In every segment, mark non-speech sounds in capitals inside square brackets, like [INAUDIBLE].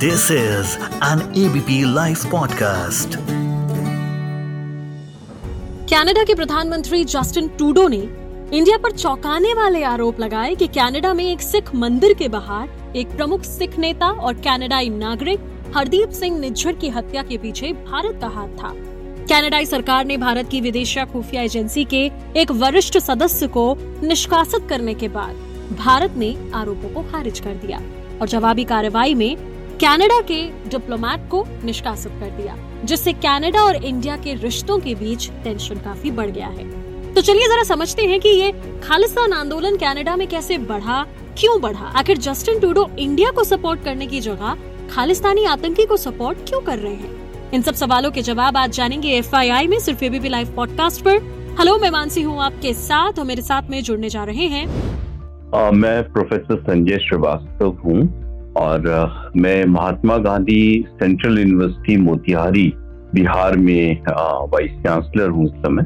This is an ABP Life podcast. Canada के प्रधानमंत्री Justin टूडो ने इंडिया पर चौंकाने वाले आरोप लगाए कि कनाडा में एक सिख मंदिर के बाहर एक प्रमुख सिख नेता और कनाडाई नागरिक हरदीप सिंह निज्जर की हत्या के पीछे भारत का हाथ था कनाडाई सरकार ने भारत की विदेशिया खुफिया एजेंसी के एक वरिष्ठ सदस्य को निष्कासित करने के बाद भारत ने आरोपों को खारिज कर दिया और जवाबी कार्रवाई में कनाडा के डिप्लोमेट को निष्कासित कर दिया, जिससे कनाडा और इंडिया के रिश्तों के बीच टेंशन काफ़ी बढ़ गया है। तो चलिए जरा समझते हैं कि ये खालिस्तान आंदोलन कनाडा में कैसे बढ़ा, क्यों बढ़ा? आखिर जस्टिन टूडो इंडिया को सपोर्ट करने की जगह खालिस्तानी आतंकी को सपोर्ट क्यों कर रहे हैं? इन सब सवालों के जवाब आज जानेंगे एफआईआई में, सिर्फ़ एबीपी लाइव पॉडकास्ट पर। हेलो मैं मानसी हूँ आपके साथ और मेरे साथ में जुड़ने जा रहे हैं। मैं प्रोफेसर संजय श्रीवास्तव हूँ। और मैं महात्मा गांधी सेंट्रल यूनिवर्सिटी मोतिहारी, बिहार में वाइस चांसलर हूँ इस समय।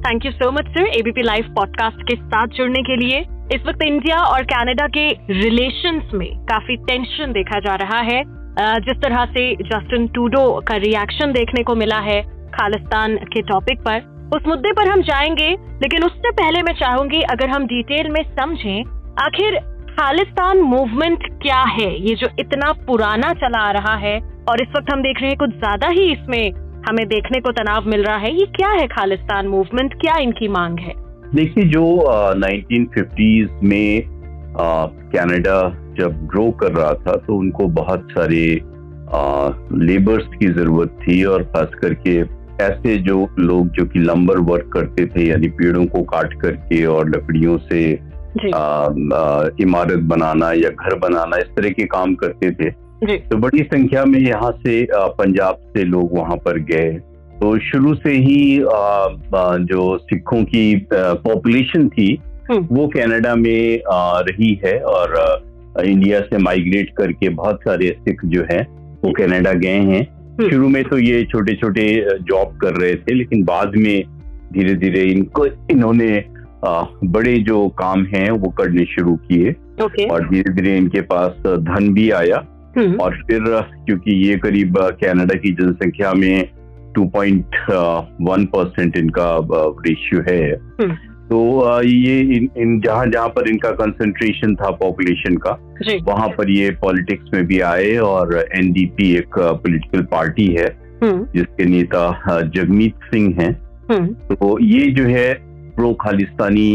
Thank you so much sir ABP live podcast के साथ जुड़ने के लिए। इस वक्त इंडिया और कनाडा के रिलेशंस में काफ़ी टेंशन देखा जा रहा है। जिस तरह से जस्टिन टूडो का रिएक्शन देखने को मिला है खालिस्तान के टॉपिक पर, उस मुद्दे पर हम जाएँगे, लेकिन उससे पहले मैं चाहूँगी अगर हम डिटेल में समझें, आखिर खालिस्तान मूवमेंट क्या है? ये जो इतना पुराना चला आ रहा है, और इस वक्त हम देख रहे हैं कुछ ज़्यादा ही इसमें हमें देखने को तनाव मिल रहा है। ये क्या है खालिस्तान मूवमेंट क्या इनकी मांग है? देखिए, जो नाइनटीन फिफ्टीज में कनाडा जब ग्रो कर रहा था तो उनको बहुत सारे लेबर्स की ज़रूरत थी, और खास करके ऐसे जो लोग जो कि लंबर वर्क करते थे, यानी पेड़ों को काट करके और लकड़ियों से इमारत बनाना या घर बनाना इस तरह के काम करते थे जी. तो बड़ी संख्या में यहाँ से पंजाब से लोग वहाँ पर गए तो शुरू से ही जो सिखों की पॉपुलेशन थी हम्म। वो कनाडा में रही है और इंडिया से माइग्रेट करके बहुत सारे सिख जो है वो कनाडा गए हैं हम्म। शुरू में तो ये छोटे छोटे जॉब कर रहे थे लेकिन बाद में धीरे धीरे इनको इन्होंने बड़े जो काम हैं वो करने शुरू किए okay. और धीरे धीरे इनके पास धन भी आया हम्म। और फिर क्योंकि ये करीब कनाडा की जनसंख्या में 2.1 परसेंट इनका रेशियो है तो ये इन, इन जहाँ जहाँ पर इनका कंसंट्रेशन था पॉपुलेशन का वहाँ पर ये पॉलिटिक्स में भी आए और एनडीपी एक पॉलिटिकल पार्टी है हम्म। जिसके नेता जगमीत सिंह हैं हम्म। तो ये जो है प्रो खालिस्तानी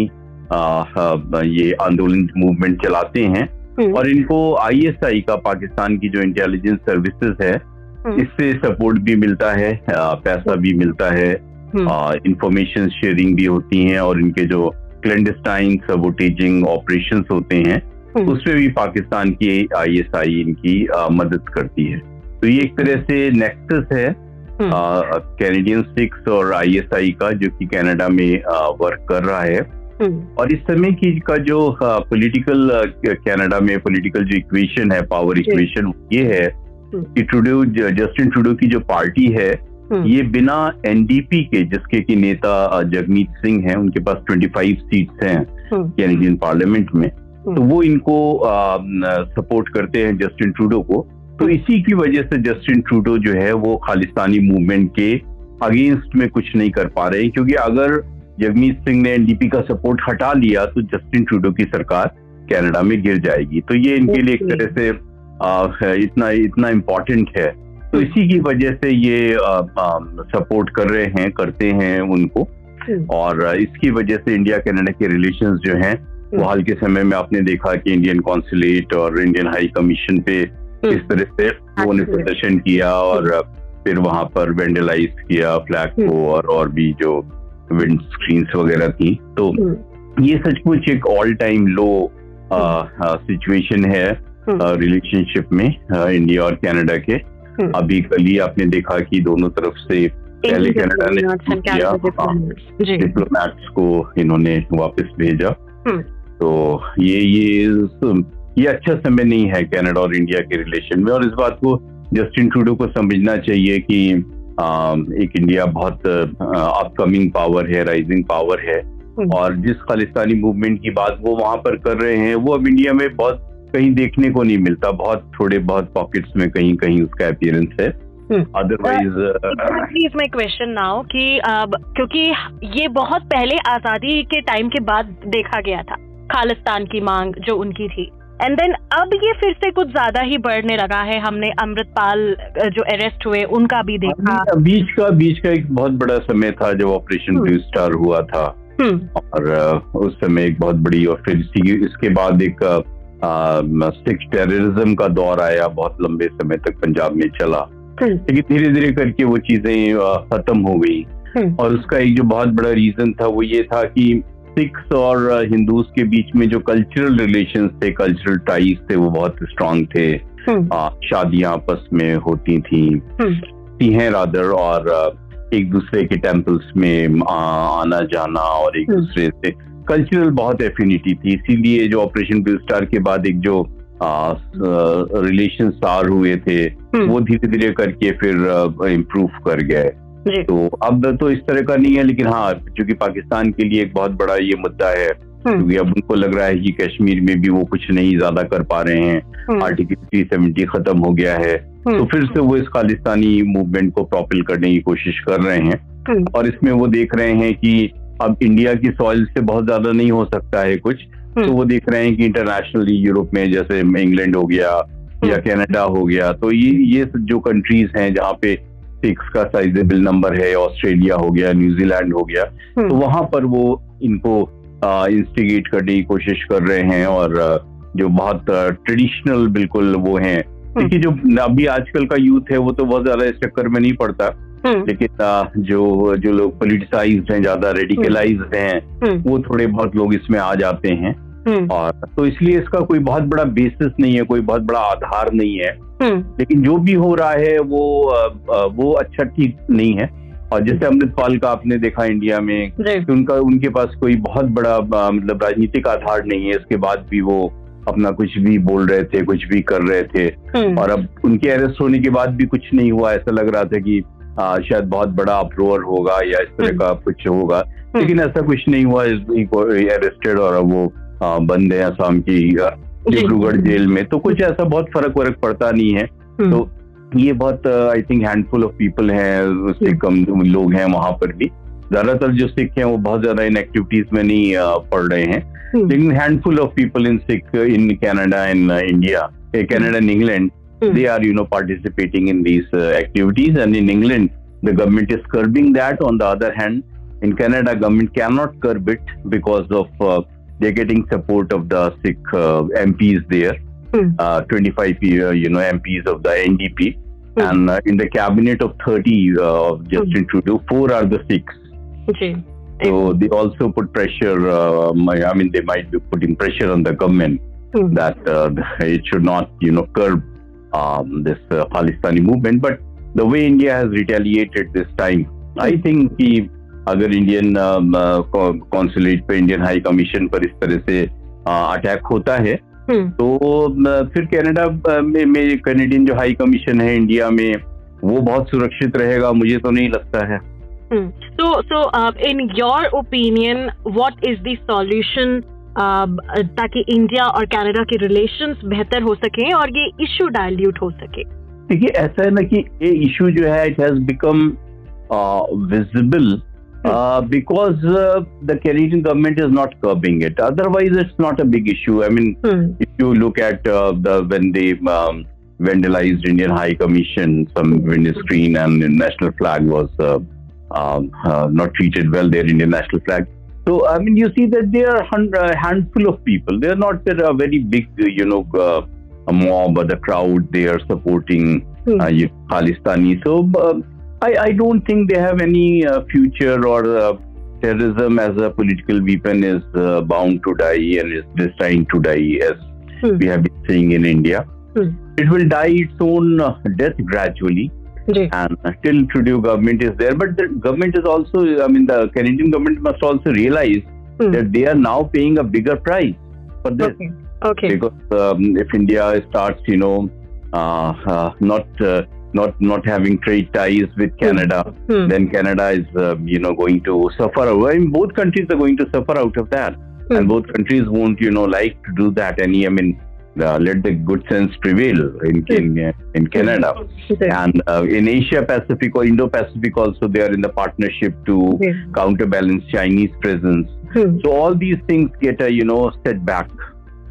ये आंदोलन मूवमेंट चलाते हैं हम्म। और इनको आईएसआई का पाकिस्तान की जो इंटेलिजेंस सर्विसेज़ है इससे सपोर्ट भी मिलता है पैसा भी मिलता है इंफॉर्मेशन हम्म। शेयरिंग भी होती है और इनके जो क्लेंडस्टाइन सबोटेजिंग ऑपरेशन होते हैं हम्म। उसमें भी पाकिस्तान की आईएसआई इनकी आ, मदद करती है तो ये एक तरह से नेक्सस है कैनेडियन सिक्स और आईएसआई का जो कि कनाडा में वर्क कर रहा है हम्म। और इस समय की का जो पॉलिटिकल कनाडा में पॉलिटिकल जो इक्वेशन है पावर इक्वेशन ये है कि ट्रूडो जस्टिन ट्रूडो की जो पार्टी है। ये बिना एनडीपी के जिसके की नेता जगमीत सिंह हैं उनके पास 25 सीट्स हैं कैनेडियन। पार्लियामेंट में। तो वो इनको सपोर्ट करते हैं जस्टिन ट्रूडो को तो इसी की वजह से जस्टिन ट्रूडो जो है वो खालिस्तानी मूवमेंट के अगेंस्ट में कुछ नहीं कर पा रहे क्योंकि अगर जगमीत सिंह ने एनडीपी का सपोर्ट हटा लिया तो जस्टिन ट्रूडो की सरकार कनाडा में गिर जाएगी तो ये इनके लिए एक तरह से आ, इतना इतना इम्पोर्टेंट है तो इसी की वजह से ये आ, आ, सपोर्ट कर रहे हैं करते हैं उनको हम्म। और इसकी वजह से इंडिया कनाडा के रिलेशंस जो हैं वो हम्म। हाल के समय में आपने देखा कि इंडियन कॉन्सुलेट और इंडियन हाई कमीशन पे। इस तरह से वो ने प्रदर्शन किया और फिर वहाँ पर वेंडलाइज किया फ्लैग को और और भी जो विंड स्क्रीन वगैरह थी। तो ये सचमुच एक ऑल टाइम लो सिचुएशन है रिलेशनशिप में इंडिया और कनाडा के। अभी कल ही आपने देखा कि दोनों तरफ़ से पहले कनाडा ने किया डिप्लोमैट्स को इन्होंने वापस भेजा। तो ये ये ये अच्छा समय नहीं है कनाडा और इंडिया के रिलेशन में और इस बात को जस्टिन ट्रूडो को समझना चाहिए कि आ, एक इंडिया बहुत अपकमिंग पावर है राइजिंग पावर है। हम्म। और जिस खालिस्तानी मूवमेंट की बात वो वहाँ पर कर रहे हैं वो अब इंडिया में बहुत कहीं देखने को नहीं मिलता। बहुत थोड़े बहुत पॉकेट्स में कहीं कहीं उसका अपियरेंस है। Otherwise please my question now कि अब क्योंकि ये बहुत पहले आज़ादी के टाइम के बाद देखा गया था खालिस्तान की मांग जो उनकी थी। एंड देन अब ये फिर से कुछ ज़्यादा ही बढ़ने लगा है हमने अमृतपाल जो अरेस्ट हुए उनका भी देखा बीच का बीच का एक बहुत बड़ा समय था जब ऑपरेशन ब्लू स्टार हुआ था हम्म। और उस समय एक बहुत बड़ी और फिर इसके बाद एक सिख टेररिज्म का दौर आया बहुत लंबे समय तक पंजाब में चला हम्म। लेकिन धीरे धीरे करके वो चीज़ें खत्म हो गई हम्म। और उसका एक जो बहुत बड़ा रीजन था वो ये था कि सिख्स और हिंदूज के बीच में जो कल्चरल रिलेशन थे कल्चरल टाइज थे वो बहुत स्ट्रांग थे। हम्म। शादियाँ आपस में होती थी। हैं रादर और एक दूसरे के टेम्पल्स में आना जाना और एक दूसरे से कल्चरल बहुत एफिनिटी थी। इसीलिए जो ऑपरेशन ब्लू स्टार के बाद एक जो रिलेशन स्टार हुए थे। वो धीरे धीरे करके फिर इम्प्रूव कर गए। तो अब तो इस तरह का नहीं है लेकिन हाँ क्योंकि पाकिस्तान के लिए एक बहुत बड़ा ये मुद्दा है हम्म। क्योंकि अब उनको लग रहा है कि कश्मीर में भी वो कुछ नहीं ज़्यादा कर पा रहे हैं आर्टिकल थ्री सेवेंटी खत्म हो गया है हम्म। तो फिर से वो इस खालिस्तानी मूवमेंट को प्रॉपिल करने की कोशिश कर रहे हैं और इसमें वो देख रहे हैं कि अब इंडिया की सॉइल से बहुत ज़्यादा नहीं हो सकता है कुछ तो हम्म। वो देख रहे हैं कि इंटरनेशनली यूरोप में जैसे इंग्लैंड हो गया या कनाडा हम्म। हो गया तो ये ये जो कंट्रीज़ हैं जहाँ पे सिक्स का साइजेबल नंबर है ऑस्ट्रेलिया हो गया न्यूजीलैंड हो गया तो हम्म। वहाँ पर वो इनको इंस्टिगेट करने की कोशिश कर रहे हैं और जो बहुत ट्रेडिशनल बिल्कुल वो है देखिए जो अभी आजकल का यूथ है वो तो बहुत ज़्यादा इस चक्कर में नहीं पड़ता हम्म। लेकिन जो जो लोग पोलिटिसाइज हैं ज़्यादा रेडिकलाइज हम्म। हैं हम्म। वो थोड़े बहुत लोग इसमें आ जाते हैं और तो इसलिए इसका कोई बहुत बड़ा बेसिस नहीं है कोई बहुत बड़ा आधार नहीं है। लेकिन जो भी हो रहा है वो वो अच्छा ठीक नहीं है। और जैसे अमृतपाल का आपने देखा इंडिया में कि उनका उनके पास कोई बहुत बड़ा मतलब राजनीतिक आधार नहीं है। इसके बाद भी वो अपना कुछ भी बोल रहे थे कुछ भी कर रहे थे। और अब उनके अरेस्ट होने के बाद भी कुछ नहीं हुआ। ऐसा लग रहा था कि आ, शायद बहुत बड़ा अप्रोवर होगा या इस तरह हम्म। का कुछ होगा। हम्म। लेकिन ऐसा कुछ नहीं हुआ अरेस्टेड और वो बंद है आसाम की डिब्रूगढ़ जेल में। तो कुछ ऐसा बहुत फ़र्क वर्क पड़ता नहीं है। हम्म। तो ये बहुत I think handful of people है सिख कम लोग हैं वहाँ पर भी। ज़्यादातर जो सिख हैं वो बहुत ज़्यादा इन एक्टिविटीज़ में नहीं पढ़ रहे हैं। हम्म। लेकिन handful of people in Sikh in Canada in India Canada in England they are you know participating in these activities and in England the government is curbing that on the other hand in Canada government can not curb it because of they're getting support of the sikh uh, mps there mm. 25 uh, you know mps of the ndp mm. and uh, in the cabinet of 30 uh, of justin mm. trudeau four are the sikhs okay. so they also put pressure i mean they might be putting pressure on the government hmm. that [LAUGHS] it should not you know curb um, this uh, Khalistani movement. But the way India has retaliated this time, I think कि अगर Indian consulate पर Indian high commission पर इस तरह से attack होता है हम्म। तो फिर कनाडा में, में कैनेडियन जो हाई कमीशन है इंडिया में वो बहुत सुरक्षित रहेगा मुझे तो नहीं लगता है। so so uh, in your opinion what is the solution ताकि इंडिया और कनाडा के रिलेशंस बेहतर हो सके और ये इशू डायल्यूट हो सके? देखिए ऐसा है ना कि ये इशू जो है it has become visible because uh, the Canadian government is not curbing it. Otherwise, it's not a big issue. I mean, hmm. if you look at uh, the when they um, vandalized Indian High Commission, some window screen and the national flag was uh, um, not treated well. Their Indian national flag. So I mean, you see that they are a handful of people. They are not a very big, you know, uh, a mob or the crowd. They are supporting hmm. uh, Khalistani. So uh, I, I don't think they have any uh, future or uh, terrorism as a political weapon is uh, bound to die and is destined to die as hmm. we have been seeing in India. Hmm. It will die its own death gradually. And still Trudeau government is there, but the government is also, I mean, the Canadian government must also realize hmm. that they are now paying a bigger price for this. Okay. okay. Because um, if India starts, you know, uh, uh, not uh, not not having trade ties with hmm. Canada, hmm. then Canada is, um, you know, going to suffer. I mean, both countries are going to suffer out of that, hmm. and both countries won't, you know, like to do that. Any, I mean, uh, let the good sense prevail in in, in Canada and uh, in Asia Pacific or Indo Pacific also they are in the partnership to counterbalance Chinese presence. Hmm. So all these things get a you know setback,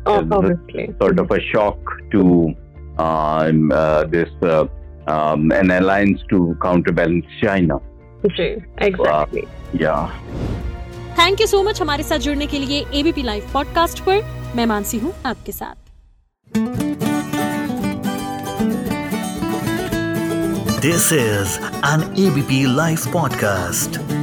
Oh, obviously. sort of a shock to um, uh, this uh, um, an alliance to counterbalance China. जी Uh, Yeah. Thank you so much हमारे साथ जुड़ने के लिए ABP live podcast पर मैं मानसी हूँ आपके साथ this is an ABP live podcast.